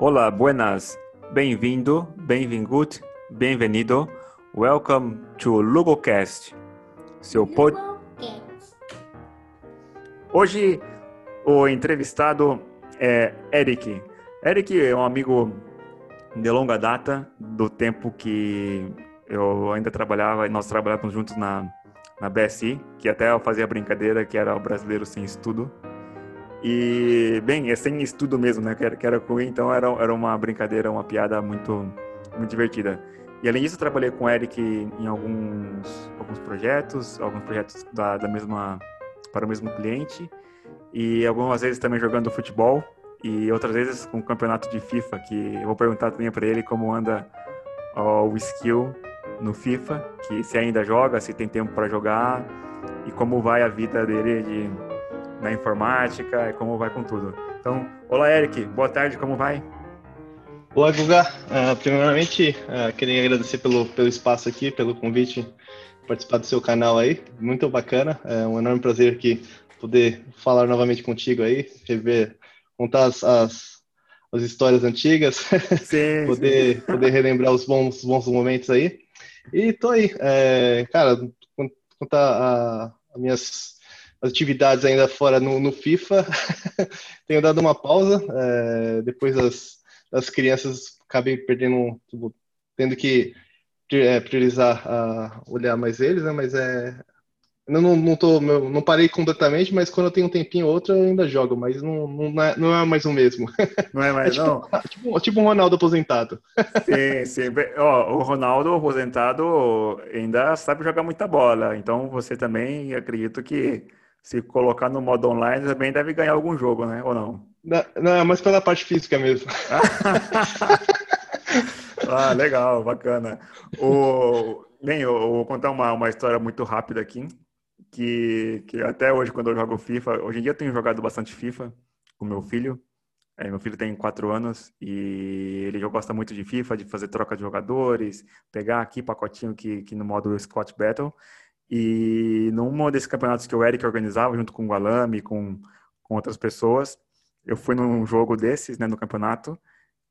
Olá, buenas. Bem-vindo, bem-vingut, bem-vindo. Welcome to Lugocast. Seu pod... Hoje o entrevistado é Eric. Eric é um amigo de longa data, do tempo que eu ainda trabalhava, e nós trabalhávamos juntos na, na BSI, que até eu fazia brincadeira que era o brasileiro sem estudo. E, bem, é sem estudo mesmo, né? Que era, que era então era, era uma brincadeira, uma piada muito, muito divertida. E além disso, eu trabalhei com o Eric em alguns, alguns projetos, alguns projetos da, da mesma, para o mesmo cliente, e algumas vezes também jogando futebol, e outras vezes com o campeonato de FIFA, que eu vou perguntar também para ele como anda ó, o skill no FIFA, que se ainda joga, se tem tempo para jogar, e como vai a vida dele de, na informática, e como vai com tudo. Então, olá Eric, boa tarde, como vai? Olá, Guga. Uh, primeiramente, uh, queria agradecer pelo, pelo espaço aqui, pelo convite participar do seu canal aí. Muito bacana. É um enorme prazer aqui poder falar novamente contigo aí, rever, contar as, as, as histórias antigas, sim, poder, sim. poder relembrar os bons, bons momentos aí. E tô aí, é, cara, contar as minhas atividades ainda fora no, no FIFA. Tenho dado uma pausa, é, depois das das crianças acabei perdendo, tipo, tendo que é, priorizar a olhar mais eles, né? Mas é eu não, não, tô, não parei completamente, mas quando eu tenho um tempinho ou outro, eu ainda jogo, mas não, não, é, não é mais o mesmo. Não é mais, é tipo, não? Tipo, tipo um Ronaldo aposentado. Sim, sim. Ó, o Ronaldo aposentado ainda sabe jogar muita bola, então você também, acredito que se colocar no modo online, também deve ganhar algum jogo, né? Ou não? Não, não é mais pela parte física mesmo. ah, legal, bacana. O, bem, eu, eu vou contar uma, uma história muito rápida aqui, que, que até hoje, quando eu jogo FIFA, hoje em dia eu tenho jogado bastante FIFA com meu filho. É, meu filho tem quatro anos e ele já gosta muito de FIFA, de fazer troca de jogadores, pegar aqui pacotinho que, que no modo Scott Battle. E num desses campeonatos que o Eric organizava, junto com o Alame, com, com outras pessoas, eu fui num jogo desses, né, no campeonato,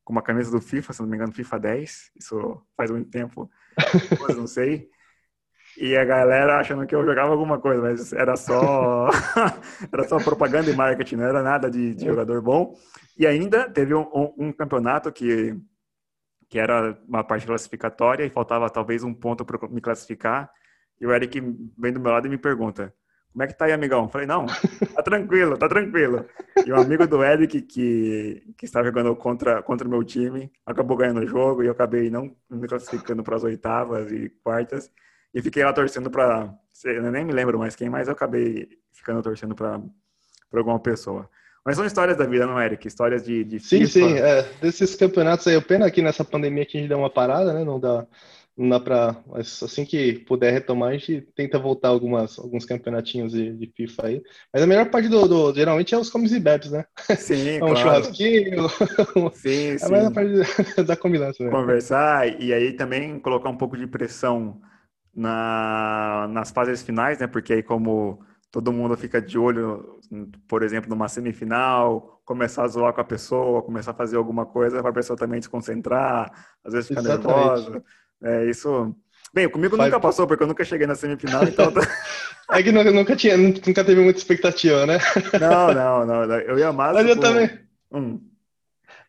com uma camisa do FIFA, se não me engano, FIFA 10. Isso faz muito tempo, mas não sei. E a galera achando que eu jogava alguma coisa, mas era só era só propaganda e marketing, não era nada de, de jogador bom. E ainda teve um, um, um campeonato que que era uma parte classificatória e faltava talvez um ponto para me classificar. E o Eric vem do meu lado e me pergunta: Como é que tá aí, amigão? Eu falei: Não, tá tranquilo, tá tranquilo. E um amigo do Eric que, que estava jogando contra, contra o meu time acabou ganhando o jogo e eu acabei não me classificando para as oitavas e quartas. E fiquei lá torcendo para. Eu nem me lembro mais quem, mas eu acabei ficando torcendo para alguma pessoa. Mas são histórias da vida, não, Eric? Histórias de, de Sim, FIFA. sim. É, desses campeonatos aí, o pena aqui nessa pandemia que a gente deu uma parada, né? Não dá, não dá pra. Mas assim que puder retomar, a gente tenta voltar algumas, alguns campeonatinhos de, de FIFA aí. Mas a melhor parte do, do geralmente é os comes e bebes, né? Sim, é um claro. churrasquinho. Sim, é sim. a melhor parte da combinação. Né? Conversar e aí também colocar um pouco de pressão na, nas fases finais, né? Porque aí como todo mundo fica de olho, por exemplo, numa semifinal, começar a zoar com a pessoa, começar a fazer alguma coisa para a pessoa também se concentrar, às vezes ficar nervosa. É, isso. Bem, comigo nunca passou, porque eu nunca cheguei na semifinal, então. é que nunca, tinha, nunca teve muita expectativa, né? não, não, não. Eu ia mais. Mas eu também. Hum.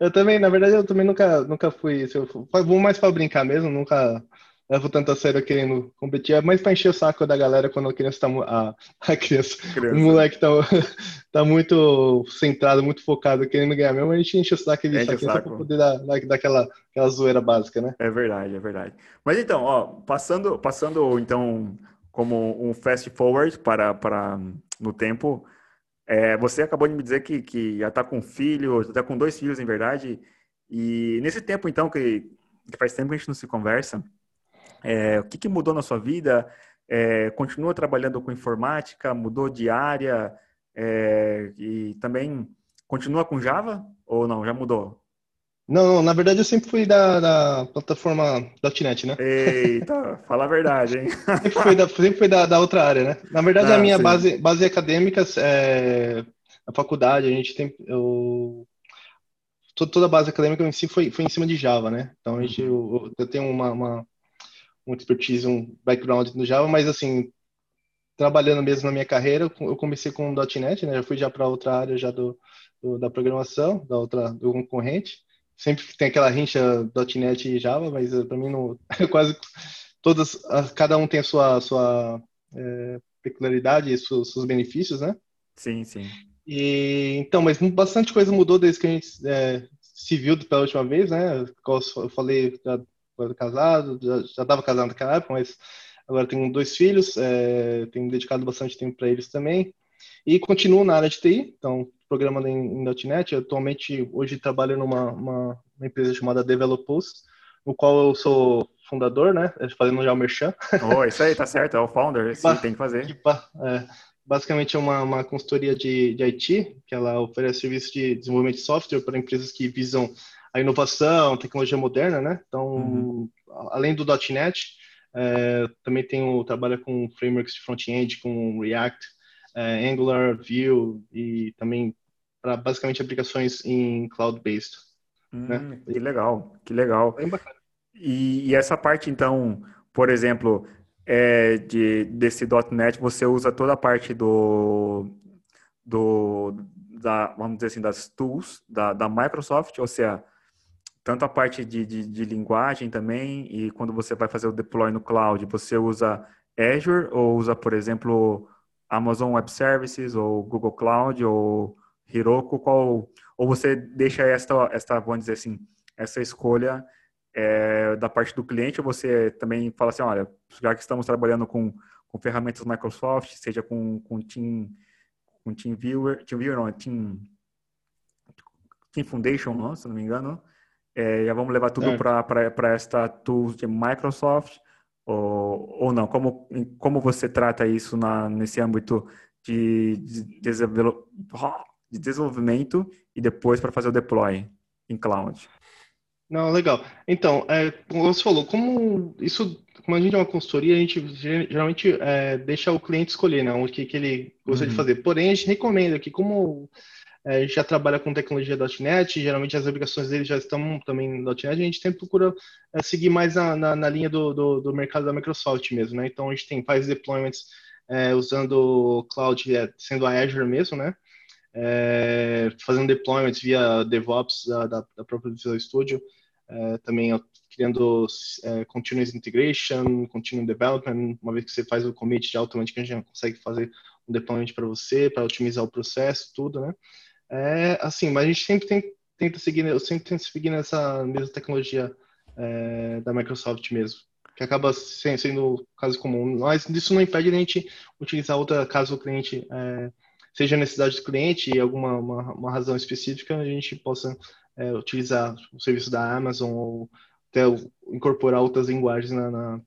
Eu também, na verdade, eu também nunca, nunca fui. Eu vou mais para brincar mesmo, nunca levo tanto a sério querendo competir, é mais pra encher o saco da galera quando a criança tá. A, a criança, criança. o moleque tá, tá muito centrado, muito focado, querendo ganhar mesmo, a gente enche o saco e saco só pra poder dar, dar, aquela, aquela zoeira básica, né? É verdade, é verdade. Mas então, ó, passando, passando então como um fast forward para, para no tempo, é, você acabou de me dizer que, que já tá com filho, já tá com dois filhos, em verdade, e nesse tempo, então, que, que faz tempo que a gente não se conversa, é, o que, que, mudou na sua vida? É, continua trabalhando com informática? Mudou de área? É, e também continua com Java ou não? Já mudou? Não, não, na verdade eu sempre fui da, da plataforma .NET, né? Eita, fala a verdade, hein? sempre fui da, sempre fui da, da outra área, né? Na verdade, ah, a minha base, base acadêmica, é, na faculdade, a gente tem, eu toda a base acadêmica em si foi, foi em cima de Java, né? Então a gente, eu, eu tenho uma, uma, uma expertise, um background no Java, mas assim, trabalhando mesmo na minha carreira, eu comecei com .NET, né? Já fui já para outra área já do, do, da programação, da outra do concorrente. Sempre tem aquela rincha .NET e Java, mas eh, para mim não quase todas cada um tem a sua sua é, peculiaridade e seus, seus benefícios, né? Sim, sim. E, então, mas bastante coisa mudou desde que a gente é, se viu pela última vez, né? Eu falei, era casado, já estava casado naquela época, mas agora tenho dois filhos, é, tenho dedicado bastante tempo para eles também. E continuo na área de TI, então, programando em, em .NET. Atualmente, hoje trabalho numa uma, uma empresa chamada Developus, no qual eu sou fundador, né? Fazendo já o merchan. Oh, isso aí, tá certo, é o founder, sim, tem que fazer. Que, é, basicamente é uma, uma consultoria de, de IT, que ela oferece serviço de desenvolvimento de software para empresas que visam a inovação, tecnologia moderna, né? Então, uhum. além do .NET, é, também tenho trabalho com frameworks de front-end, com React, é, Angular, Vue e também para basicamente aplicações em cloud-based. Hum, né? Que legal, que legal. Bem bacana. E, e essa parte, então, por exemplo, é, de, desse .NET, você usa toda a parte do, do da, vamos dizer assim, das tools da, da Microsoft, ou seja, tanto a parte de, de, de, linguagem também, e quando você vai fazer o deploy no cloud, você usa Azure ou usa, por exemplo, Amazon Web Services ou Google Cloud ou Heroku, qual, ou você deixa esta, esta, vamos dizer assim, essa escolha é, da parte do cliente, ou você também fala assim, olha, já que estamos trabalhando com, com ferramentas Microsoft, seja com, com Team, com TeamViewer, TeamViewer não, Team, Team Foundation, não, se não me engano, é, já vamos levar tudo é. para esta tools de Microsoft, ou, ou não? Como, como você trata isso na, nesse âmbito de, de, de desenvolvimento e depois para fazer o deploy em cloud? Não, legal. Então, é, como você falou, como isso, como a gente é uma consultoria, a gente geralmente é, deixa o cliente escolher, né, o que, que ele gosta uhum. de fazer. Porém, a gente recomenda que, como é, já trabalha com tecnologia .NET, geralmente as aplicações dele já estão também no .NET, a gente sempre procura é, seguir mais na, na, na linha do, do, do, mercado da Microsoft mesmo, né? Então, a gente tem faz deployments é, usando cloud, é, sendo a Azure mesmo, né? É, fazendo deployments via DevOps da, da, da própria Visual Studio, é, também criando é, continuous integration, continuous development, uma vez que você faz o commit, já automaticamente já consegue fazer um deployment para você, para otimizar o processo, tudo, né? É, assim, mas a gente sempre tem, tenta seguir, eu sempre tento seguir nessa mesma tecnologia é, da Microsoft mesmo, que acaba sendo, sendo caso comum, mas isso não impede a gente utilizar outra caso o cliente é, seja necessidade do cliente e alguma uma, uma razão específica, a gente possa é, utilizar o serviço da Amazon ou até incorporar outras linguagens na, na,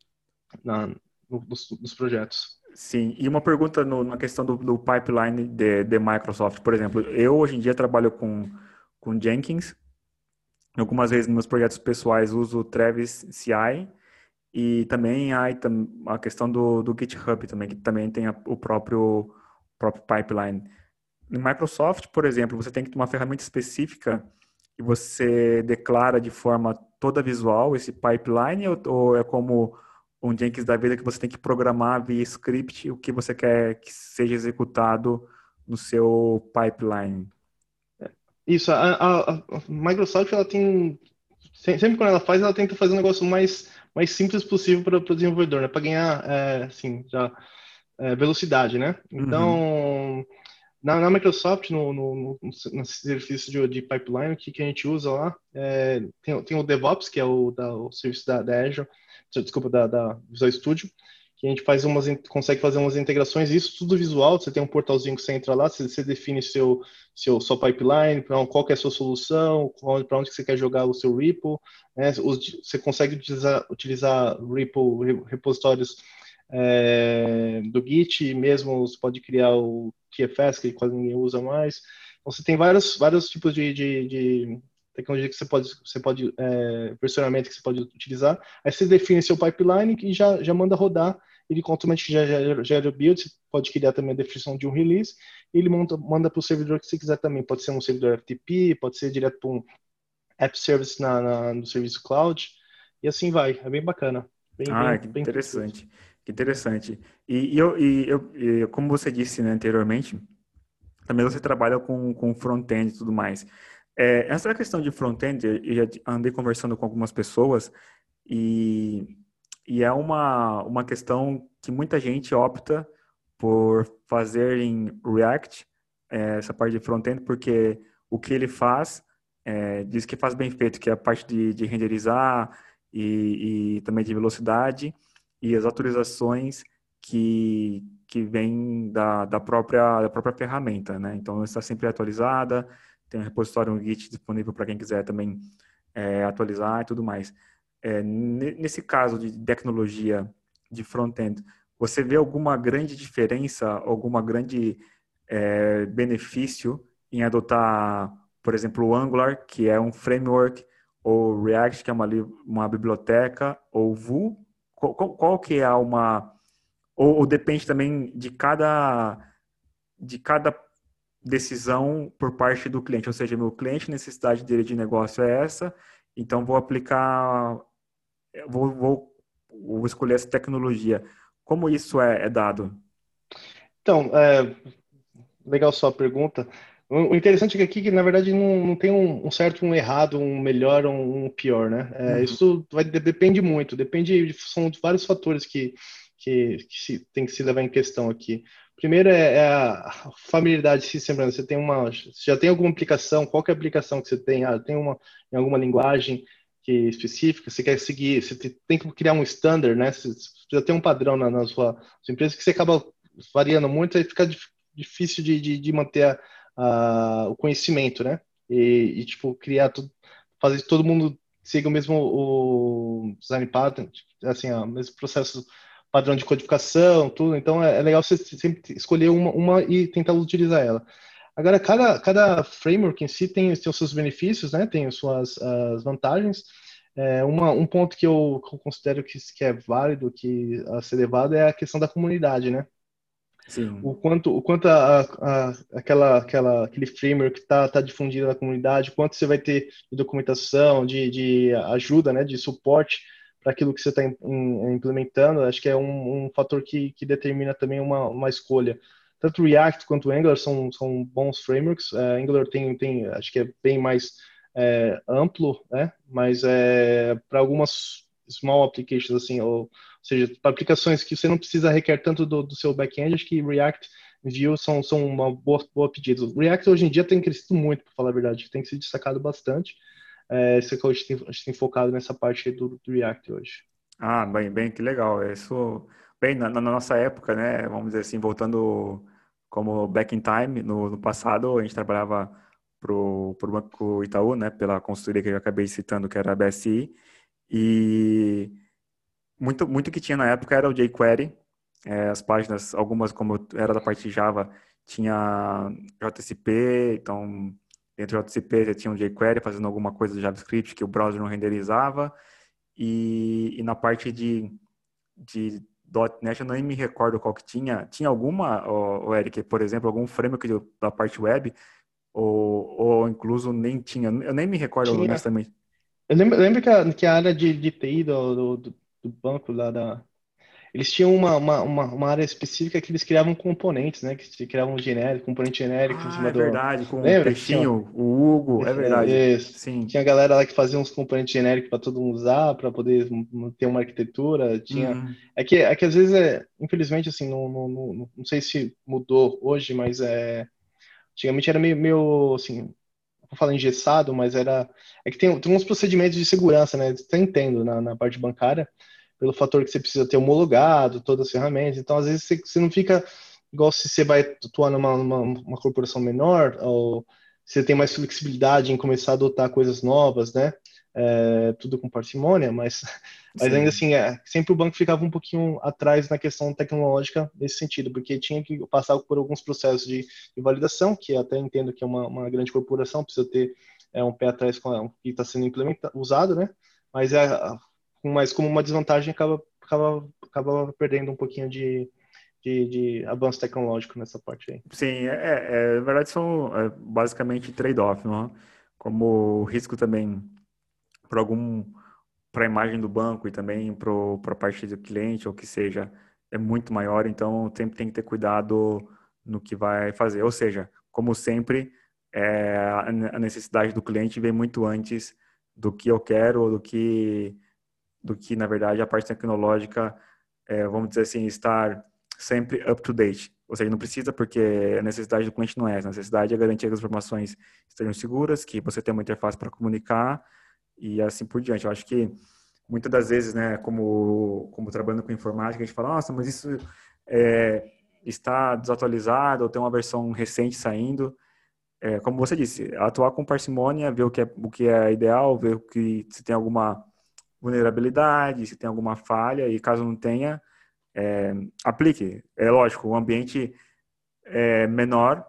na nos, nos, projetos. Sim, e uma pergunta no, na questão do, do pipeline de, de, Microsoft, por exemplo, eu hoje em dia trabalho com, com Jenkins, algumas vezes nos meus projetos pessoais uso Travis CI e também há a questão do, do GitHub também, que também tem a, o próprio, próprio pipeline. Em Microsoft, por exemplo, você tem que ter uma ferramenta específica que você declara de forma toda visual esse pipeline ou, ou é como um Jenkins da vida que você tem que programar via script o que você quer que seja executado no seu pipeline? Isso, a, a, a Microsoft ela tem sempre quando ela faz ela tenta fazer um negócio mais mais simples possível para o desenvolvedor, né? Para ganhar é, assim já é, velocidade, né? Então uhum na, na, Microsoft, no, no, no, no serviço de, de, pipeline, que, que a gente usa lá, é, tem, tem o DevOps, que é o, da, o serviço da, da Azure, desculpa, da, da, Visual Studio, que a gente faz umas, consegue fazer umas integrações, isso tudo visual, você tem um portalzinho que você entra lá, você, você define seu, seu, sua pipeline, qual que é a sua solução, para onde você quer jogar o seu repo, né? você consegue utilizar, utilizar repo, repositórios é, do Git, mesmo você pode criar o TFS, que quase ninguém usa mais. Então, você tem vários, vários tipos de, de, de tecnologia que você pode, você pode é, versionamento que você pode utilizar. Aí você define seu pipeline e já, já manda rodar. Ele automaticamente já gera, gera o build, você pode criar também a definição de um release, e ele monta, manda para o servidor que você quiser também. Pode ser um servidor FTP, pode ser direto para um, app service na, na, no serviço cloud, e assim vai, é bem bacana. Bem, ah, bem, que bem interessante. Que interessante. E, e, eu, e, eu, e como você disse né, anteriormente, também você trabalha com, com front-end e tudo mais. É, essa questão de front-end, eu já andei conversando com algumas pessoas e, e é uma, uma questão que muita gente opta por fazer em React, é, essa parte de front-end, porque o que ele faz, é, diz que faz bem feito, que é a parte de, de renderizar e, e também de velocidade e as atualizações que, que vêm da, da, própria, da própria ferramenta, né? Então, está sempre atualizada, tem um repositório, um Git disponível para quem quiser também é, atualizar e tudo mais. É, nesse caso de tecnologia de front-end, você vê alguma grande diferença, alguma grande é, benefício em adotar, por exemplo, o Angular, que é um framework, ou React, que é uma, uma biblioteca, ou Vue? Qual, qual que é uma... Ou, ou, depende também de cada, de cada decisão por parte do cliente, ou seja, meu cliente necessidade dele de negócio é essa, então vou aplicar, vou, vou, vou escolher essa tecnologia. Como isso é, é dado? Então, é, legal sua pergunta. O interessante é que aqui, na verdade, não, não tem um, um, certo, um errado, um melhor ou um pior, né? É, uhum. Isso vai, depende muito, depende, são vários fatores que, que, que se, tem que se levar em questão aqui. Primeiro é, é a familiaridade de sistema. Você tem uma, já tem alguma aplicação? Qual é a aplicação que você tem? Ah, tem uma em alguma linguagem que específica? Você quer seguir? Você tem que criar um standard, né? Você já tem um padrão na, na sua, sua, empresa que você acaba variando muito, aí fica difícil de, de, de manter a, a, o conhecimento, né? E, e, tipo criar tudo, fazer todo mundo siga o mesmo o design pattern, assim, o mesmo processo padrão de codificação, tudo. Então é, é legal você sempre escolher uma, uma, e tentar utilizar ela. Agora, cada, cada framework em si tem, tem os seus benefícios, né? Tem as suas as vantagens. É, uma, um ponto que eu, considero que, que, é válido, que a ser levado, é a questão da comunidade, né? Sim. O quanto, o quanto a, a, aquela, aquela, aquele framework está tá difundido na comunidade, quanto você vai ter de documentação, de, de ajuda, né, de suporte para aquilo que você está implementando, acho que é um, um fator que, que, determina também uma, uma escolha. Tanto React quanto Angular são, são bons frameworks. É, Angular tem, tem, acho que é bem mais é, amplo, né? mas é, para algumas small applications, assim, ou, ou seja, para aplicações que você não precisa requer tanto do, do seu back-end, acho que React Vue são, são uma boa, boa pedida. React hoje em dia tem crescido muito, para falar a verdade, tem se destacado bastante é, a gente, tem, tem focado nessa parte do, do, React hoje. Ah, bem, bem, que legal. Isso, bem, na, na, nossa época, né, vamos dizer assim, voltando como back in time, no, no passado a gente trabalhava para o Banco Itaú, né, pela consultoria que eu acabei citando, que era a BSI, e muito, muito que tinha na época era o jQuery, é, as páginas, algumas como era da parte Java, tinha JCP, então Dentro do JCP você tinha um jQuery fazendo alguma coisa do JavaScript que o browser não renderizava. E, e na parte de, de .NET eu nem me recordo qual que tinha. Tinha alguma, oh, Eric, por exemplo, algum framework da parte web? Ou, ou incluso nem tinha? Eu nem me recordo tinha. honestamente. Eu lembro, lembro que, a, que a área de, de TI do, do, do banco lá da, eles tinham uma, uma, uma, uma, área específica que eles criavam componentes, né? Que criavam genérico, componente genérico ah, em cima é do. verdade, com Lembra? o Peixinho, o Hugo, é verdade. Isso. Sim. Tinha galera lá que fazia uns componentes genéricos para todo mundo usar, para poder ter uma arquitetura. Tinha. Uhum. É, que, é que às vezes, é, infelizmente, assim, não, não, não, não sei se mudou hoje, mas é. Antigamente era meio, meio assim, vou falar engessado, mas era. É que tem, tem uns procedimentos de segurança, né? Tá entendo na, na parte bancária pelo fator que você precisa ter homologado todas as ferramentas. Então, às vezes, você, você não fica igual se você vai atuar numa, numa uma corporação menor, ou você tem mais flexibilidade em começar a adotar coisas novas, né? É, tudo com parcimônia, mas, mas ainda assim, é, sempre o banco ficava um pouquinho atrás na questão tecnológica nesse sentido, porque tinha que passar por alguns processos de, de validação, que até entendo que é uma, uma grande corporação, precisa ter é, um pé atrás com o que está sendo implementado, usado, né? Mas é, mas como uma desvantagem acaba, acaba, acaba perdendo um pouquinho de, de, de avanço tecnológico nessa parte aí. Sim, é, é, na verdade são é, basicamente trade-off, não é? como risco também para algum para a imagem do banco e também para a parte do cliente ou que seja é muito maior, então sempre tem que ter cuidado no que vai fazer. Ou seja, como sempre, é, a necessidade do cliente vem muito antes do que eu quero ou do que do que na verdade a parte tecnológica, é, vamos dizer assim, estar sempre up to date. Ou seja, não precisa porque a necessidade do cliente não é. A necessidade é garantir que as informações estejam seguras, que você tenha uma interface para comunicar e assim por diante. Eu acho que muitas das vezes, né, como, como trabalhando com informática, a gente fala, nossa, mas isso é, está desatualizado ou tem uma versão recente saindo. É, como você disse, atuar com parcimônia, ver o que é, o que é ideal, ver o que, se tem alguma vulnerabilidade, se tem alguma falha, e caso não tenha, é, aplique. É lógico, o ambiente é menor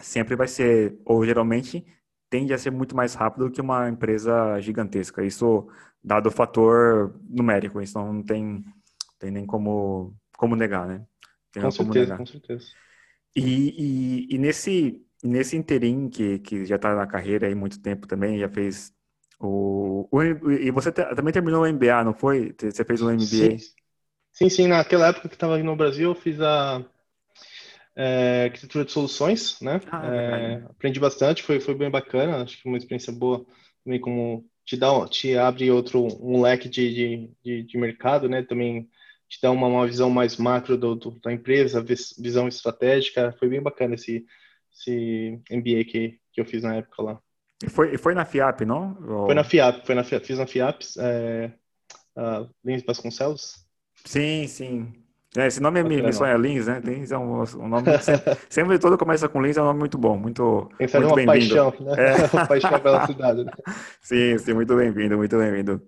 sempre vai ser, ou geralmente tende a ser muito mais rápido do que uma empresa gigantesca. Isso dado o fator numérico, isso não tem, tem nem como, como negar, né? Tem com certeza, negar. com certeza. E, e, e, nesse, nesse interim que, que já está na carreira aí muito tempo também, já fez o, o e você também terminou o MBA, não foi? Você fez o MBA? Sim, sim, sim naquela época que estava aqui no Brasil, eu fiz a é, arquitetura de soluções, né? Ah, é, aprendi bastante, foi, foi bem bacana, acho que uma experiência boa também como te dá, te abre outro um leque de, de, de, mercado, né? Também te dá uma, uma visão mais macro do, do, da empresa, visão estratégica. Foi bem bacana esse, esse MBA que, que eu fiz na época lá. E foi, foi na FIAP, não? Ou... Foi na FIAP, foi na FIAP, fiz na FIAP, é, Lins Vasconcelos. Sim, sim. É, esse nome é me, me sonha Lins, né? Lins é um, um nome sempre, sempre todo começa com Lins é um nome muito bom, muito, muito uma bem-vindo. paixão, né? É. uma paixão pela cidade. Né? Sim, sim, muito bem-vindo, muito bem-vindo.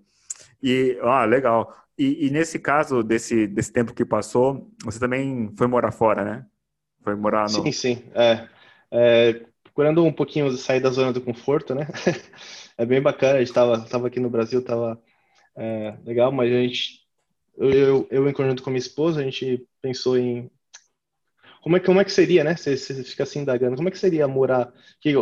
E, ah, legal. E, e, nesse caso, desse, desse tempo que passou, você também foi morar fora, né? Foi morar no... Sim, sim. É, é, procurando um pouquinho sair da zona do conforto, né? é bem bacana, a gente estava tava aqui no Brasil, estava é, legal, mas a gente eu, eu, eu, em conjunto com minha esposa, a gente pensou em como é, como é que seria, né? Você, você fica assim indagando, como é que seria morar? Que,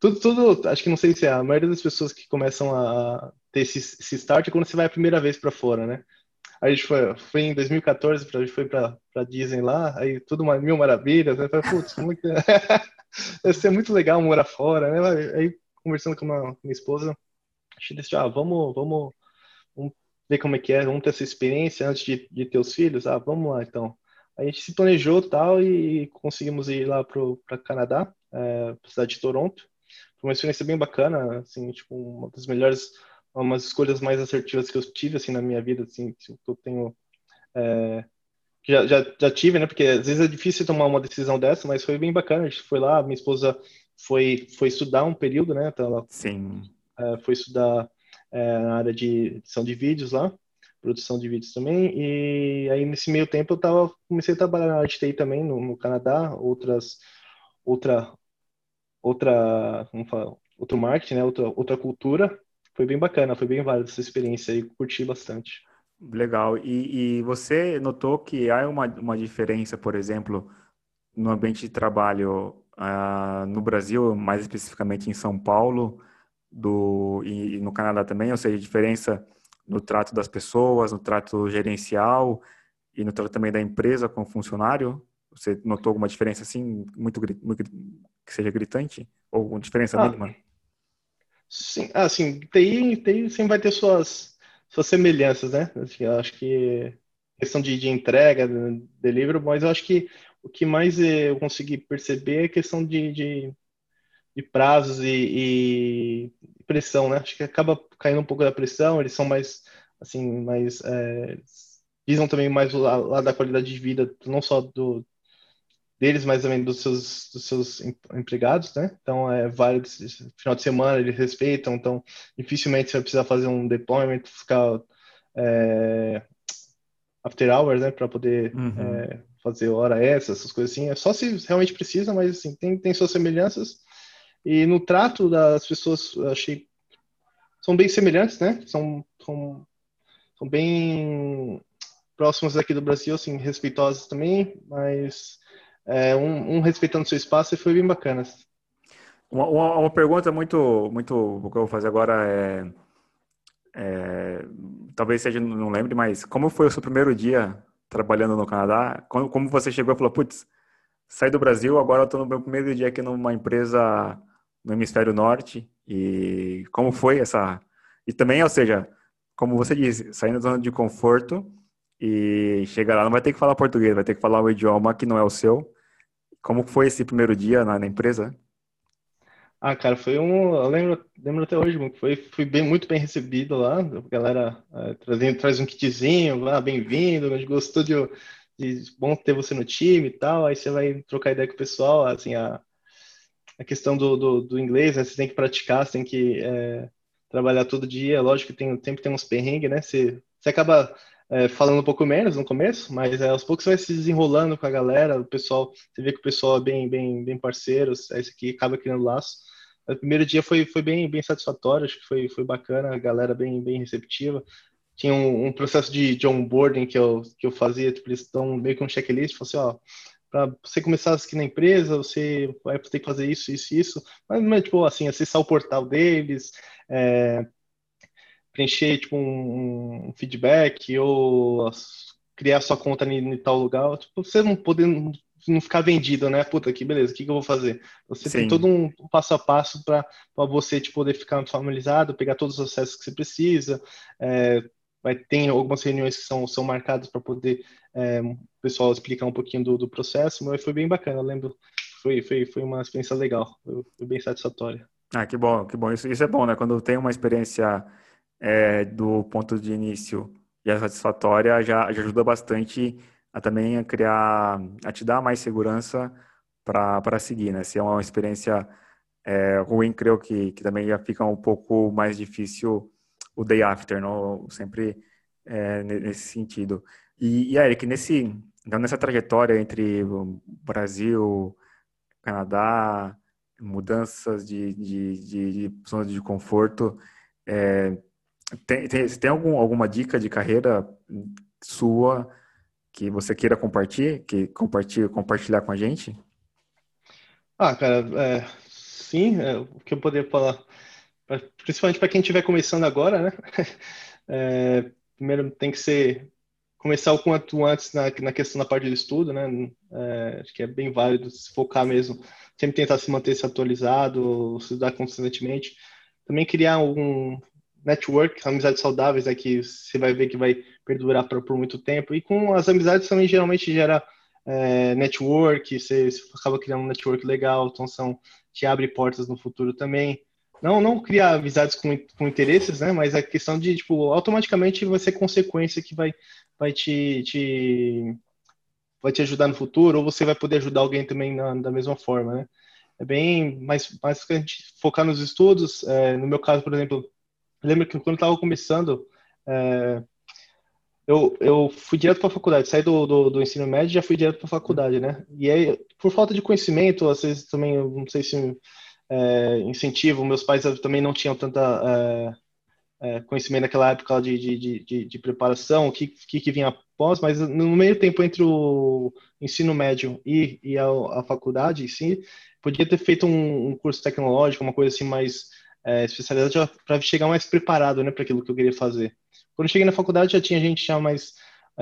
tudo, tudo, acho que não sei se é a maioria das pessoas que começam a ter esse, esse start é quando você vai a primeira vez para fora, né? A gente foi, foi em 2014, a gente foi para Disney lá, aí tudo uma mil maravilhas, né? Falei, putz, como é que é? Deve ser muito legal morar fora, né? Aí conversando com, uma, minha esposa, a gente disse, ah, vamos, vamos, vamos ver como é que é, vamos ter essa experiência antes de, de ter os filhos, ah, vamos lá então. A gente se planejou tal e conseguimos ir lá para Canadá, é, cidade de Toronto. Foi uma experiência bem bacana, assim, tipo, uma das melhores, umas escolhas mais assertivas que eu tive, assim, na minha vida, assim, que eu tenho, é, já, já, já tive, né, porque às vezes é difícil tomar uma decisão dessa, mas foi bem bacana, a gente foi lá, minha esposa foi, foi estudar um período, né, então ela Sim. É, foi estudar é, na área de edição de vídeos lá, produção de vídeos também. E aí nesse meio tempo eu tava, comecei a trabalhar na TI também no, no, Canadá, outras, outra, outra, como fala, outro marketing, né? Outra, outra cultura. Foi bem bacana, foi bem válida essa experiência e curti bastante. Legal. E, e você notou que há uma, uma diferença, por exemplo, no ambiente de trabalho uh, no Brasil, mais especificamente em São Paulo, do, e, e no Canadá também, ou seja, diferença no trato das pessoas, no trato gerencial e no trato também da empresa com o funcionário? Você notou alguma diferença assim, muito, muito que seja gritante? Ou uma diferença ah, mínima? Sim, assim, TI, TI sempre vai ter suas, suas semelhanças, né? Assim, eu acho que questão de, de entrega, de delivery, mas eu acho que o que mais eu consegui perceber é questão de, de de prazos e, e, pressão, né? Acho que acaba caindo um pouco da pressão, eles são mais, assim, mais, é, visam também mais o lado da qualidade de vida, não só do deles, mas também dos seus, dos seus empregados, né? Então, é válido, final de semana eles respeitam, então dificilmente você vai precisar fazer um deployment, ficar é, after hours, né, para poder uhum. é, fazer hora essa, essas coisas assim. É só se realmente precisa, mas assim, tem, tem suas semelhanças. E no trato das pessoas, achei são bem semelhantes, né? São, são, são bem próximas aqui do Brasil, assim, respeitosas também, mas é, um, um, respeitando seu espaço e foi bem bacana. Uma, uma, uma, pergunta muito, muito, o que eu vou fazer agora é, é, talvez seja, não lembre, mas como foi o seu primeiro dia trabalhando no Canadá? Como, como você chegou e falou, putz, saí do Brasil, agora eu estou no meu primeiro dia aqui numa empresa no hemisfério norte e como foi essa e também, ou seja, como você disse, saindo da zona de conforto e chegar lá não vai ter que falar português, vai ter que falar o idioma que não é o seu. Como foi esse primeiro dia na, na empresa? Ah, cara, foi um. Eu lembro, lembro até hoje, foi, fui bem, muito bem recebido lá. A galera é, trazendo, traz um kitzinho lá, bem-vindo, gostou de, de bom ter você no time e tal. Aí você vai trocar ideia com o pessoal, assim, a, a questão do, do, do inglês, né? Você tem que praticar, você tem que é, trabalhar todo dia. Lógico que tem, sempre tem uns perrengues, né? Você, você acaba é, falando um pouco menos no começo, mas é, aos poucos vai se desenrolando com a galera, o pessoal, você vê que o pessoal é bem, bem, bem parceiro, esse aqui acaba criando laço. O primeiro dia foi, foi bem, bem satisfatório, acho que foi, foi bacana, a galera bem, bem receptiva. Tinha um, um processo de, de onboarding que eu, que eu fazia, tipo, eles dão meio que um checklist, assim, ó, para você começar aqui na empresa, você vai ter que fazer isso, isso, isso, mas, mas tipo assim, acessar o portal deles, é, preencher tipo um, um, feedback ou criar sua conta em, em tal lugar, tipo, você não poder não ficar vendido, né? Puta, que beleza, o que, que eu vou fazer? Você Sim. tem todo um passo a passo para você tipo, poder ficar familiarizado, pegar todos os acessos que você precisa. É, vai ter algumas reuniões que são, são marcadas para poder é, o pessoal explicar um pouquinho do, do processo, mas foi bem bacana, eu lembro, foi, foi, foi uma experiência legal, foi, foi bem satisfatória. Ah, que bom, que bom. Isso, isso é bom, né? Quando tem uma experiência é, do ponto de início é satisfatória, já, já ajuda bastante a também a criar, a te dar mais segurança para seguir, né? Se é uma experiência é, ruim, creio que, que também já fica um pouco mais difícil o day after, não? sempre é, nesse sentido. E, e Eric, nesse, então nessa trajetória entre Brasil, Canadá, mudanças de, de, de, de zona de conforto, é, tem, tem, tem algum, alguma dica de carreira sua que você queira compartilhar, que compartilha, compartilhar com a gente? Ah, cara, é, sim, é, o que eu poderia falar principalmente para quem estiver começando agora, né? É, primeiro tem que ser começar o quanto antes na, na questão da parte do estudo, né? É, acho que é bem válido se focar mesmo, sempre tentar se manter se atualizado, estudar constantemente. Também criar um network, amizades saudáveis, é que você vai ver que vai perdurar por, muito tempo. E com as amizades também geralmente gera é, network, você, você acaba criando um network legal, então são, te abre portas no futuro também não, não criar amizades com, com interesses, né? Mas a questão de, tipo, automaticamente vai ser consequência que vai, vai te, te, vai te ajudar no futuro, ou você vai poder ajudar alguém também na, da mesma forma, né? É bem mais, mais que a gente focar nos estudos. É, no meu caso, por exemplo, lembro que quando estava começando, é, eu, eu fui direto para a faculdade, saí do, do, do, ensino médio e já fui direto para a faculdade, né? E aí, por falta de conhecimento, às vezes também, não sei se é, incentivo. Meus pais também não tinham tanta é, é, conhecimento naquela época de, de, de, de preparação, o que, que, que, vinha após, mas no meio tempo entre o ensino médio e, e a, a faculdade, sim, podia ter feito um, um, curso tecnológico, uma coisa assim mais é, especializada para chegar mais preparado né, para aquilo que eu queria fazer. Quando eu cheguei na faculdade já tinha gente já mais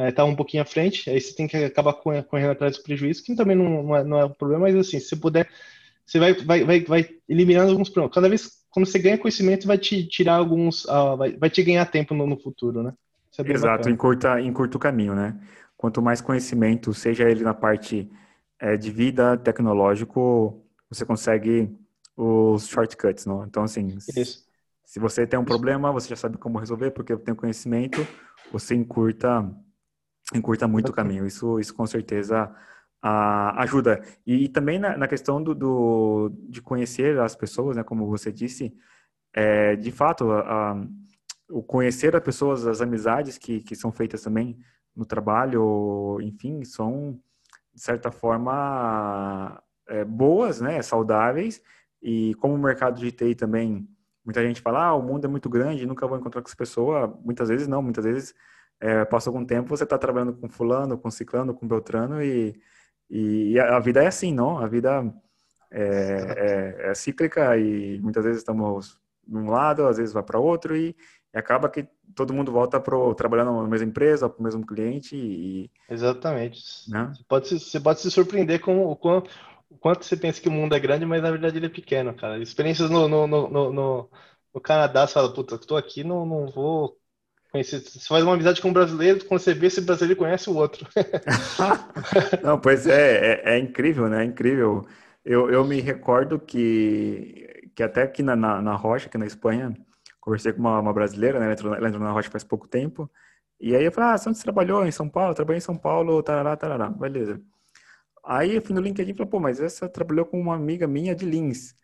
estava é, um pouquinho à frente, aí você tem que acabar correndo atrás do prejuízo, que também não, não, é, não é um problema, mas assim, se puder você vai, vai, vai, vai eliminando alguns problemas. Cada vez quando você ganha conhecimento, vai te tirar alguns, uh, vai, vai te ganhar tempo no, no futuro, né? É Exato, encurta, encurta o caminho, né? Quanto mais conhecimento, seja ele na parte é, de vida, tecnológico, você consegue os shortcuts, não? Então, assim, Isso. se você tem um problema, você já sabe como resolver, porque tem conhecimento, você encurta, encurta muito o caminho. Isso, isso com certeza a, ajuda. E, e também na, na questão do, do, de conhecer as pessoas, né, como você disse, é, de fato, a, a, o conhecer as pessoas, as amizades que, que são feitas também no trabalho, enfim, são, de certa forma, é, boas, né, saudáveis, e como o mercado de TI também, muita gente fala, ah, o mundo é muito grande, nunca vou encontrar com essa pessoa, muitas vezes não, muitas vezes é, passa algum tempo, você está trabalhando com fulano, com ciclano, com beltrano, e e a, vida é assim, não? A vida é, é, é cíclica e muitas vezes estamos de um lado, às vezes vai para outro e, e, acaba que todo mundo volta para trabalhando na mesma empresa, para o mesmo cliente e exatamente. Né? Você pode se, você pode se surpreender com o quanto, o quanto você pensa que o mundo é grande, mas na verdade ele é pequeno, cara. Experiências no, no, no, no, no Canadá, você fala, puta, tô aqui, não, não vou conhecer. Você faz uma amizade com um brasileiro, quando você vê esse brasileiro conhece o outro. não, pois é, é, é incrível, né? É incrível. Eu, eu me recordo que, que até aqui na, na, na Rocha, aqui na Espanha, conversei com uma, uma brasileira, né? Ela entrou, ela entrou na Rocha faz pouco tempo. E aí eu falei, ah, onde você trabalhou? Em São Paulo? Trabalhei em São Paulo, tarará, tarará. Beleza. Aí eu fui no LinkedIn e falei, pô, mas essa trabalhou com uma amiga minha de Lins.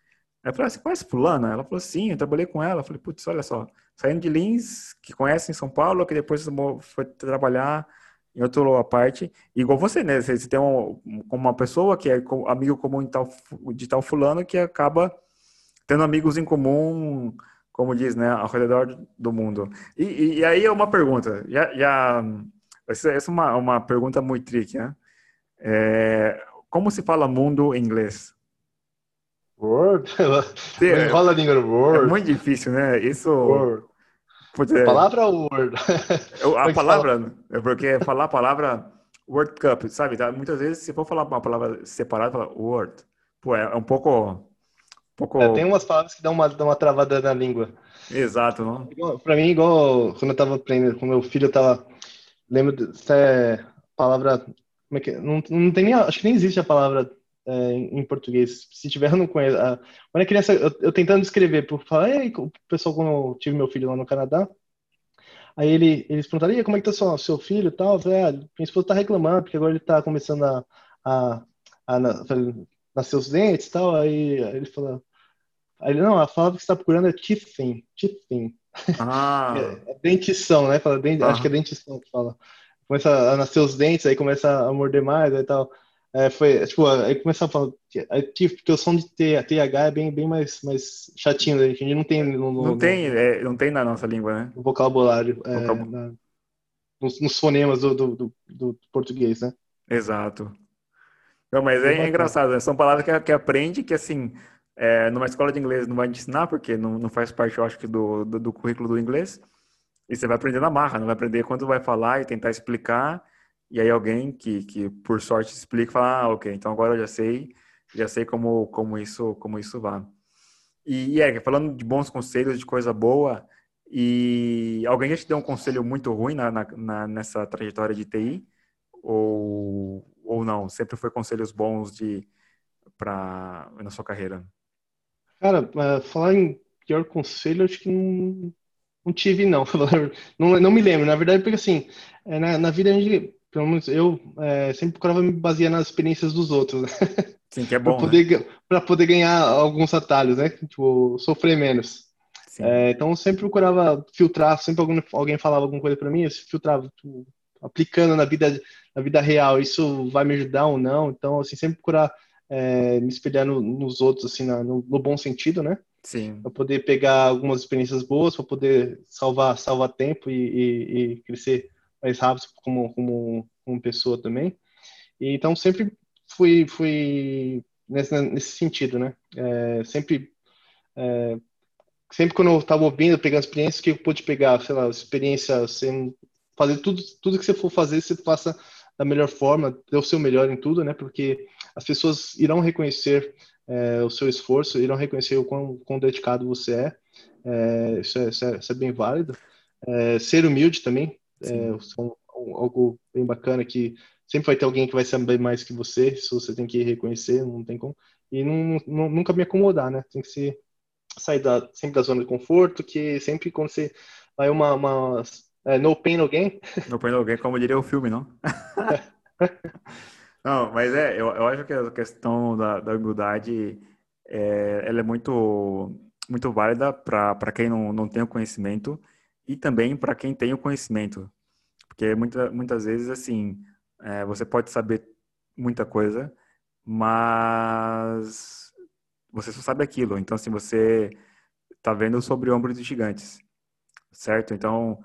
Aí eu falei, ah, você conhece fulana? Ela falou, sim, eu trabalhei com ela. Eu falei, putz, olha só, saindo de Lins, que conhece em São Paulo, que depois foi trabalhar em outra parte, igual você, né? Você tem um, uma pessoa que é amigo comum de tal, de tal fulano que acaba tendo amigos em comum, como diz, né, ao redor do mundo. E, e, e aí é uma pergunta, já, já essa é uma, uma pergunta muito tricky, né? É, como se fala mundo em inglês? World? Enrola a língua do Word. É muito difícil, né? Isso... Word. É... Palavra Word. a é palavra, fala? é porque falar a palavra World Cup, sabe? Tá? Muitas vezes, se for falar uma palavra separada, fala Word. Pô, é, é um pouco. Um pouco... É, tem umas palavras que dão uma, dão uma travada na língua. Exato, não? Pra mim, igual quando eu tava aprendendo, com meu filho, eu tava. Lembro dessa é, palavra. Como é que. Não, não tem nem. Acho que nem existe a palavra é, em português. Se tiver, eu não conheço. Ah, quando é criança, eu, eu tentando escrever, por falar, ei, o pessoal, quando eu tive meu filho lá no Canadá, aí ele, eles perguntaram, como é que tá seu, seu filho e tal? Eu falei, ah, minha esposa tá reclamando, porque agora ele tá começando a, a, a, a nascer os dentes e tal. Aí, aí ele falou, aí ele, não, a palavra que você tá procurando é teething, teething. Ah. é, é dentição, né? Fala, dent, ah. Acho que é dentição que fala. Começa a nascer os dentes, aí começa a morder mais e tal. É, foi, tipo, aí começava a falar, tipo, porque o som de TH é bem, bem mais, mais chatinho, né? a gente não tem no, no, não tem, é, não tem na nossa língua, né? No vocabulário, é, na, nos, nos, fonemas do, do, do, do, português, né? Exato. Não, mas é, é engraçado, né? são palavras que, que aprende que, assim, é, numa escola de inglês não vai te ensinar, porque não, não faz parte, eu acho, que do, do, do currículo do inglês, e você vai aprender na marra, não vai aprender quando vai falar e tentar explicar, e aí alguém que, que por sorte explica e fala, ah, ok, então agora eu já sei, já sei como, como isso como isso vai. E, e é, falando de bons conselhos, de coisa boa, e alguém já te deu um conselho muito ruim na, na, na, nessa trajetória de TI? Ou, ou não? Sempre foi conselhos bons de para na sua carreira? Cara, falar em pior conselho, acho que não, não tive, não. não. Não me lembro. Na verdade, porque assim, é, na, na vida a gente pelo menos eu é, sempre procurava me basear nas experiências dos outros, né? Sim, que é bom. para poder, né? poder ganhar alguns atalhos, né? Tipo, sofrer menos. É, então eu sempre procurava filtrar, sempre algum, alguém falava alguma coisa para mim, eu filtrava, tipo, aplicando na vida, na vida real, isso vai me ajudar ou não. Então, assim, sempre procurar é, me espelhar no, nos outros, assim, na, no, no, bom sentido, né? Sim. Para poder pegar algumas experiências boas, para poder salvar, salvar tempo e, e, e crescer mais rápido como, como, como pessoa também. E, então, sempre fui, fui nesse, nesse sentido, né? É, sempre, é, sempre quando eu estava ouvindo, pegando experiências, que eu pude pegar, sei lá, experiência, assim, fazer tudo, tudo que você for fazer, você faça da melhor forma, dê o seu melhor em tudo, né? Porque as pessoas irão reconhecer é, o seu esforço, irão reconhecer o quão, quão dedicado você é. é isso, é, isso, é, é bem válido. É, ser humilde também, é, são algo bem bacana que sempre vai ter alguém que vai saber mais que você, isso você tem que reconhecer, não tem como. E não, não, nunca me acomodar, né? Tem que se sair da, sempre da zona de conforto, que sempre quando você vai uma, uma é, no pain no gain. No pain no gain, como diria o filme, não? não, mas é, eu, eu acho que a questão da, da humildade, é, ela é muito, muito válida para quem não, não tem o conhecimento, e também para quem tem o conhecimento. Porque muita, muitas vezes, assim, é, você pode saber muita coisa, mas você só sabe aquilo. Então, assim, você está vendo sobre o ombro dos gigantes, certo? Então,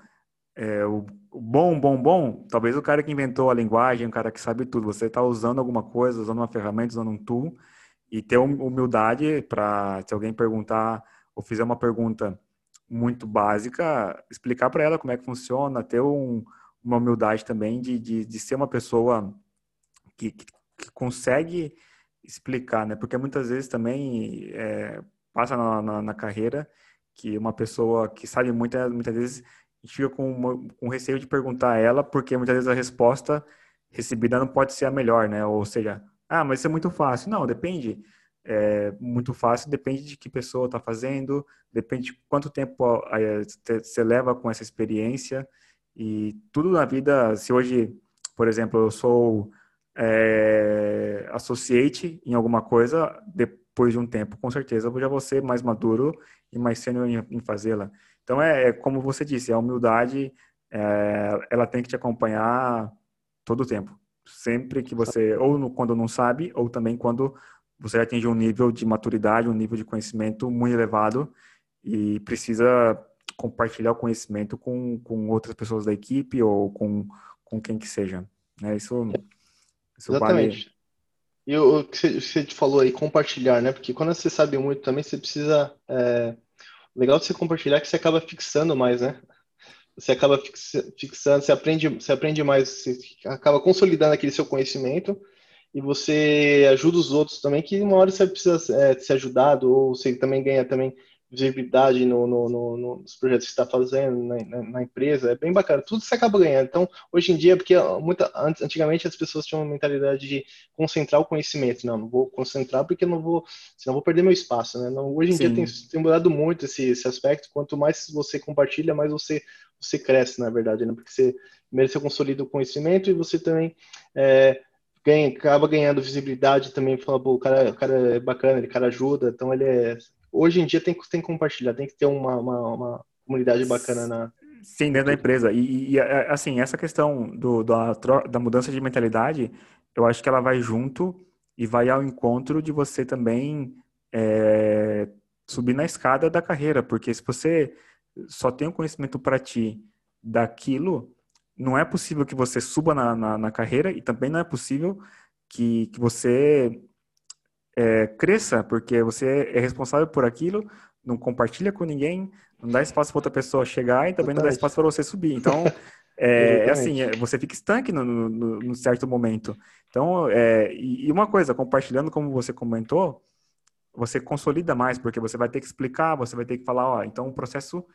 é, o, bom, bom, bom, talvez o cara que inventou a linguagem, o cara que sabe tudo, você está usando alguma coisa, usando uma ferramenta, usando um tool, e ter humildade para, se alguém perguntar ou fizer uma pergunta muito básica, explicar para ela como é que funciona, ter um, uma humildade também de, de, de ser uma pessoa que, que, que, consegue explicar, né? Porque muitas vezes também é, passa na, na, na, carreira que uma pessoa que sabe muito, muitas vezes a gente fica com, com receio de perguntar a ela, porque muitas vezes a resposta recebida não pode ser a melhor, né? Ou seja, ah, mas isso é muito fácil. Não, depende. É muito fácil, depende de que pessoa está fazendo, depende de quanto tempo você leva com essa experiência. E tudo na vida, se hoje, por exemplo, eu sou é, associate em alguma coisa, depois de um tempo, com certeza eu já vou ser mais maduro e mais sênior em, em fazê-la. Então, é, é, como você disse, a humildade, é, ela tem que te acompanhar todo o tempo. Sempre que você, ou no, quando não sabe, ou também quando você atinge um nível de maturidade, um nível de conhecimento muito elevado e precisa compartilhar o conhecimento com, com outras pessoas da equipe ou com, com quem que seja. Né? Isso, isso Exatamente. Vale... E o que você falou aí, compartilhar, né? Porque quando você sabe muito também, você precisa é, legal você compartilhar é que você acaba fixando mais, né? Você acaba fixando, você aprende, você aprende mais, você acaba consolidando aquele seu conhecimento e você ajuda os outros também, que uma hora você precisa é, ser ajudado, ou você também ganha também visibilidade no, no, no, nos projetos que está fazendo na, na, na, empresa, é bem bacana. Tudo você acaba ganhando. Então, hoje em dia, porque muita, antigamente as pessoas tinham uma mentalidade de concentrar o conhecimento. Não, não vou concentrar porque não vou, senão vou perder meu espaço. Né? Não, hoje em Sim. dia tem, tem, mudado muito esse, esse aspecto. Quanto mais você compartilha, mais você, você cresce, na verdade, né? porque você, primeiro você consolida o conhecimento e você também é, ganha, acaba ganhando visibilidade também. Fala, o cara, o cara é bacana, ele cara ajuda, então ele é hoje em dia tem, tem que compartilhar, tem que ter uma, uma, uma comunidade bacana na. Sim, dentro da empresa. E, e assim, essa questão do, da, da mudança de mentalidade, eu acho que ela vai junto e vai ao encontro de você também é, subir na escada da carreira, porque se você só tem o um conhecimento para ti daquilo, não é possível que você suba na, na, na, carreira e também não é possível que, que você é, cresça, porque você é responsável por aquilo, não compartilha com ninguém, não dá espaço para outra pessoa chegar e também não dá espaço para você subir. Então, é, é assim, é, você fica estanque no, no, no certo momento. Então, é, e, uma coisa, compartilhando como você comentou, você consolida mais, porque você vai ter que explicar, você vai ter que falar, ó, então o processo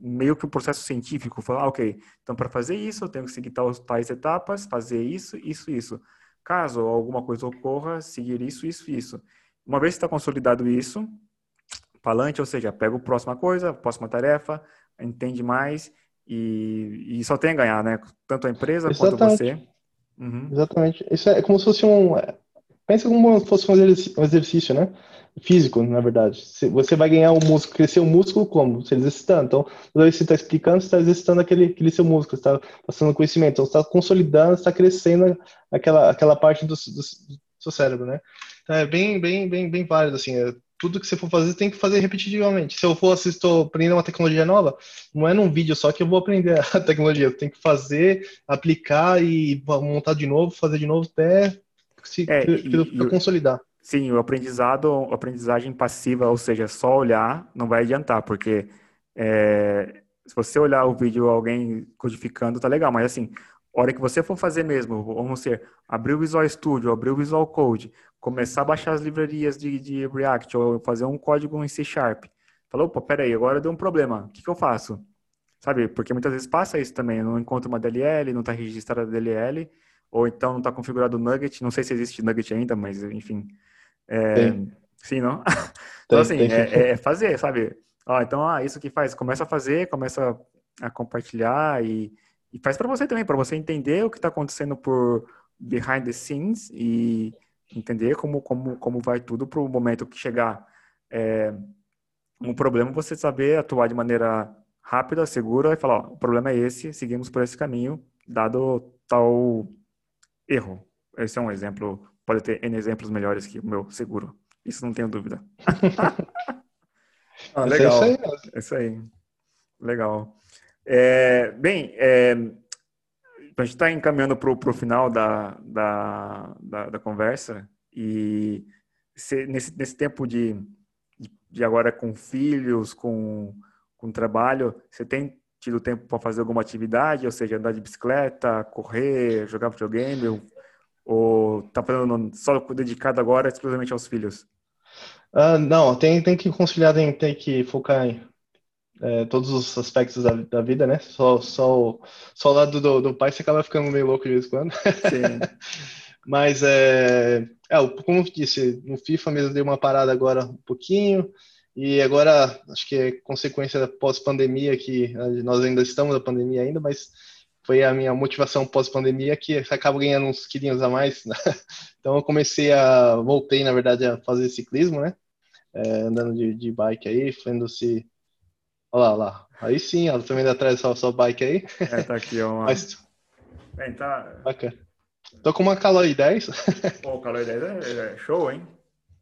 meio que o um processo científico, falar, ok, então para fazer isso eu tenho que seguir tais, tais etapas, fazer isso, isso, isso. Caso alguma coisa ocorra, seguir isso, isso, isso. Uma vez que está consolidado isso, falante, ou seja, pega a próxima coisa, a próxima tarefa, entende mais e, e só tem a ganhar, né? Tanto a empresa Exatamente. quanto você. Uhum. Exatamente. Isso é como se fosse um. Pensa como se fosse um exercício, né? físico, na verdade. Você vai ganhar o músculo, crescer o músculo como? Você exercitando. Então, toda vez que você está explicando, você está exercitando aquele, aquele seu músculo, está passando conhecimento, então, você está consolidando, está crescendo aquela, aquela parte do, do, do, seu cérebro, né? Então, é bem, bem, bem, bem válido, assim, é, tudo que você for fazer, tem que fazer repetitivamente. Se eu for estou aprendendo uma tecnologia nova, não é num vídeo só que eu vou aprender a tecnologia, tem que fazer, aplicar e montar de novo, fazer de novo até se é, consolidar. Sim, o aprendizado, a aprendizagem passiva, ou seja, só olhar, não vai adiantar, porque é, se você olhar o vídeo alguém codificando, tá legal, mas assim, a hora que você for fazer mesmo, vamos ser, abrir o Visual Studio, abrir o Visual Code, começar a baixar as livrarias de, de React, ou fazer um código em C Sharp, falou, opa, peraí, agora deu um problema, o que, que eu faço? Sabe, porque muitas vezes passa isso também, eu não encontro uma DLL, não está registrada a DLL, ou então não está configurado o Nugget, não sei se existe Nugget ainda, mas enfim, é, sim, não? então, assim, é, é, fazer, sabe? Ó, então, ah, isso que faz, começa a fazer, começa a compartilhar e, e faz para você também, para você entender o que está acontecendo por behind the scenes e entender como, como, como vai tudo para o momento que chegar. É, um problema, você saber atuar de maneira rápida, segura e falar, ó, o problema é esse, seguimos por esse caminho, dado tal erro. Esse é um exemplo pode ter N exemplos melhores que o meu, seguro. Isso não tenho dúvida. ah, legal. É isso aí. É isso aí. Legal. É, bem, é, a gente está encaminhando para o final da, da, da, da, conversa e nesse, nesse tempo de, de agora com filhos, com, com trabalho, você tem tido tempo para fazer alguma atividade, ou seja, andar de bicicleta, correr, jogar videogame, ou, ou tá fazendo só dedicado agora exclusivamente aos filhos? Uh, não, tem, tem que conciliar, tem, tem que focar em é, todos os aspectos da, da, vida, né? Só, só, só o lado do, do pai você acaba ficando meio louco de vez em quando. Sim. Mas, é, é, como eu disse, no FIFA mesmo dei uma parada agora um pouquinho, e agora acho que é consequência da pós-pandemia, que nós ainda estamos na pandemia ainda, mas foi a minha motivação pós-pandemia que acaba ganhando uns quilinhos a mais. Né? Então eu comecei a, voltei na verdade a fazer ciclismo, né? É, andando de, de, bike aí, fazendo-se. Olha lá, olha lá. Aí sim, ela também atrás da sua bike aí. É, tá aqui, ó. Mas... Bem, tá. Bacana. Tô com uma Caloi 10. Pô, Caloi 10 é, é show, hein?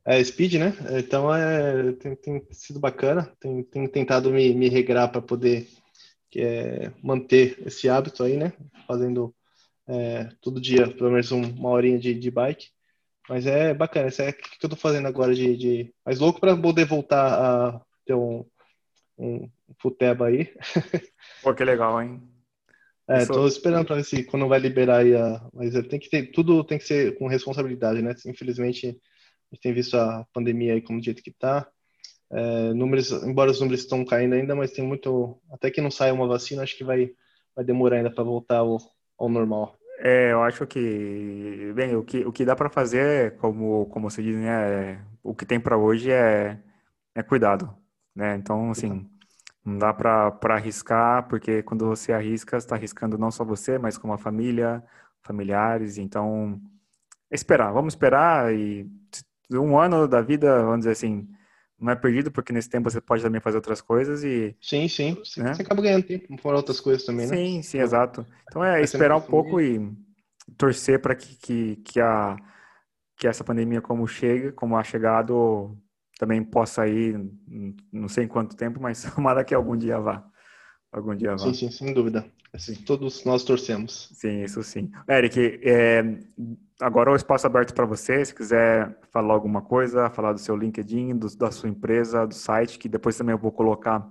É, Speed, né? Então é, tem, tem sido bacana. Tem, tem tentado me, me regrar para poder é, manter esse hábito aí, né? Fazendo é, todo dia, pelo menos uma horinha de, de bike. Mas é bacana. Isso é o que eu tô fazendo agora de. de... Mais louco para poder voltar a ter um, um futeba aí. Pô, que legal, hein? É, Isso... tô esperando para ver se quando vai liberar aí a. Mas tem que ter. Tudo tem que ser com responsabilidade, né? Infelizmente, gente tem visto a pandemia aí como do jeito que tá. É, números, embora os números estão caindo ainda, mas tem muito. Até que não saia uma vacina, acho que vai, vai demorar ainda para voltar ao, ao normal. É, eu acho que, bem, o que, o que dá para fazer, como, como você diz, né, é, o que tem para hoje é, é cuidado, né? Então, assim, não dá para arriscar, porque quando você arrisca, está arriscando não só você, mas como a família, familiares. Então, esperar, vamos esperar e um ano da vida, vamos dizer assim, não é perdido, porque nesse tempo você pode também fazer outras coisas e... Sim, sim. Né? Você acaba ganhando tempo para outras coisas também, né? Sim, sim, exato. Então é esperar um pouco e torcer para que, que, que, a, que essa pandemia, como chega, como ha chegado, também possa ir, não sei em quanto tempo, mas tomara que algum dia vá. Algum dia vá. Sim, sim, sem dúvida. Assim, todos nós torcemos. Sim, isso sim. Eric, é, agora o espaço aberto para você. Se quiser falar alguma coisa, falar do seu LinkedIn, do, da sua empresa, do site, que depois também eu vou colocar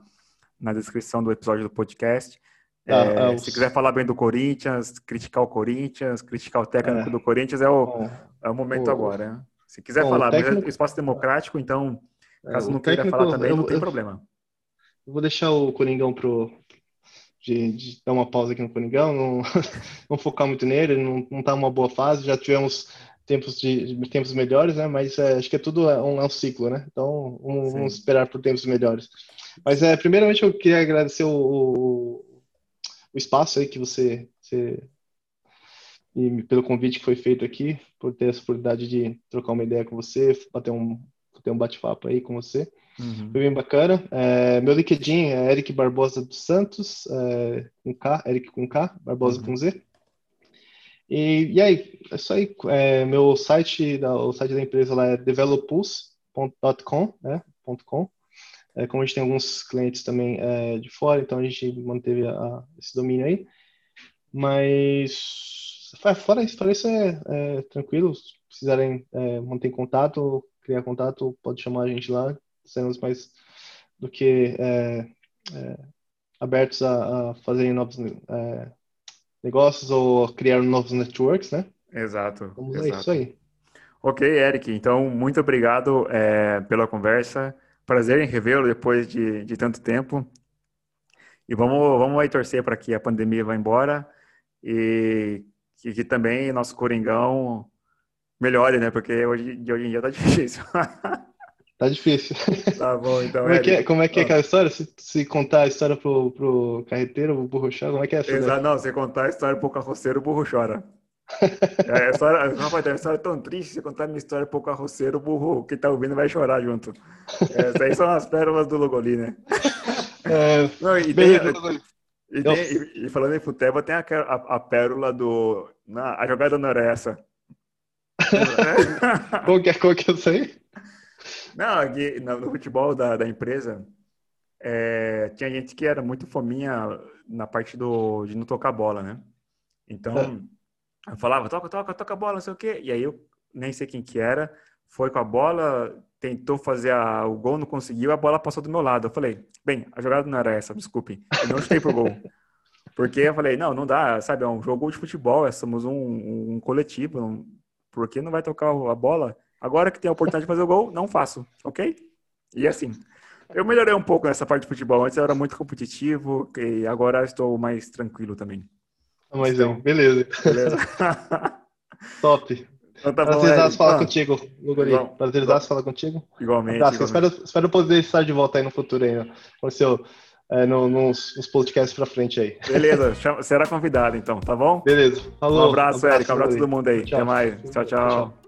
na descrição do episódio do podcast. Ah, é, é, se quiser falar bem do Corinthians, criticar o Corinthians, criticar o técnico é. do Corinthians, é o, é o momento o, agora. Se quiser bom, falar, técnico, é espaço democrático, então, caso não queira falar também, eu, não tem problema. Eu vou deixar o Coringão pro, de, de, dar uma pausa aqui no Coringão, não, não focar muito nele, não, não tá uma boa fase, já tivemos tempos de tempos melhores, né? Mas é, acho que é tudo é um, é um ciclo, né? Então vamos, vamos, esperar por tempos melhores. Mas é, primeiramente eu queria agradecer o, o, o espaço aí que você, você e pelo convite que foi feito aqui, por ter essa oportunidade de trocar uma ideia com você, bater um, ter um bate-papo aí com você. Uhum. Foi bem bacana. É, meu LinkedIn é Eric Barbosa dos Santos, é, com K, Eric com K, Barbosa uhum. com Z. E, e aí, é isso aí. É, meu site, o site da empresa lá é developus.com, né? .com. É, como a gente tem alguns clientes também é, de fora, então a gente manteve a, esse domínio aí. Mas fora isso, fora isso é, é tranquilo. Se precisarem é, manter contato, criar contato, pode chamar a gente lá sermos mais do que é, é, abertos a, a fazerem novos é, negócios ou criar novos networks, né? Exato. Vamos exato. Isso aí. Ok, Eric. Então, muito obrigado é, pela conversa. Prazer em revê-lo depois de, de tanto tempo. E vamos, vamos aí torcer para que a pandemia vá embora e que, que também nosso Coringão melhore, né? Porque hoje, de hoje em dia tá difícil. Tá difícil. Tá bom, então. Como é que é, como é, que é aquela história? Se, se contar a história pro, pro carreteiro, o burro chora, como é que é essa? Exato, não, se contar a história pro carroceiro, o burro chora. é, a história, rapaz, a história é tão triste, se contar a minha história pro carroceiro, o burro que tá ouvindo vai chorar junto. Essas aí são as pérolas do Logoli, né? É, não, e, tem, e, tem, e, falando em futebol, tem a, a, a pérola do. Na, a jogada não era essa. Qual, que é, qual que é isso aí? Não, aqui, no futebol da, da empresa, é, tinha gente que era muito fominha na parte do, de não tocar bola, né? Então, é. eu falava, toca, toca, toca a bola, não sei o quê. E aí eu nem sei quem que era, foi com a bola, tentou fazer a, o gol, não conseguiu, a bola passou do meu lado. Eu falei, bem, a jogada não era essa, desculpe. Eu não chutei pro gol. Porque eu falei, não, não dá, sabe, é um jogo de futebol, é, somos um, um coletivo, não, por que não vai tocar a bola? Agora que tem a oportunidade de fazer o gol, não faço, ok? E assim, eu melhorei um pouco nessa parte de futebol. Antes eu era muito competitivo e agora estou mais tranquilo também. Mas então, beleza. beleza. Top. Então tá Prazerzaço falar ah, contigo, Lugori. Prazerzaço falar contigo. Igualmente. igualmente. Espero, espero poder estar de volta aí no futuro aí, com o seu, é, no, nos, nos podcasts pra frente aí. Beleza, será convidado então, tá bom? Beleza. Falou. Um abraço, um abraço Érico. Um abraço a todo mundo aí. Tchau. Até mais. tchau. tchau. tchau.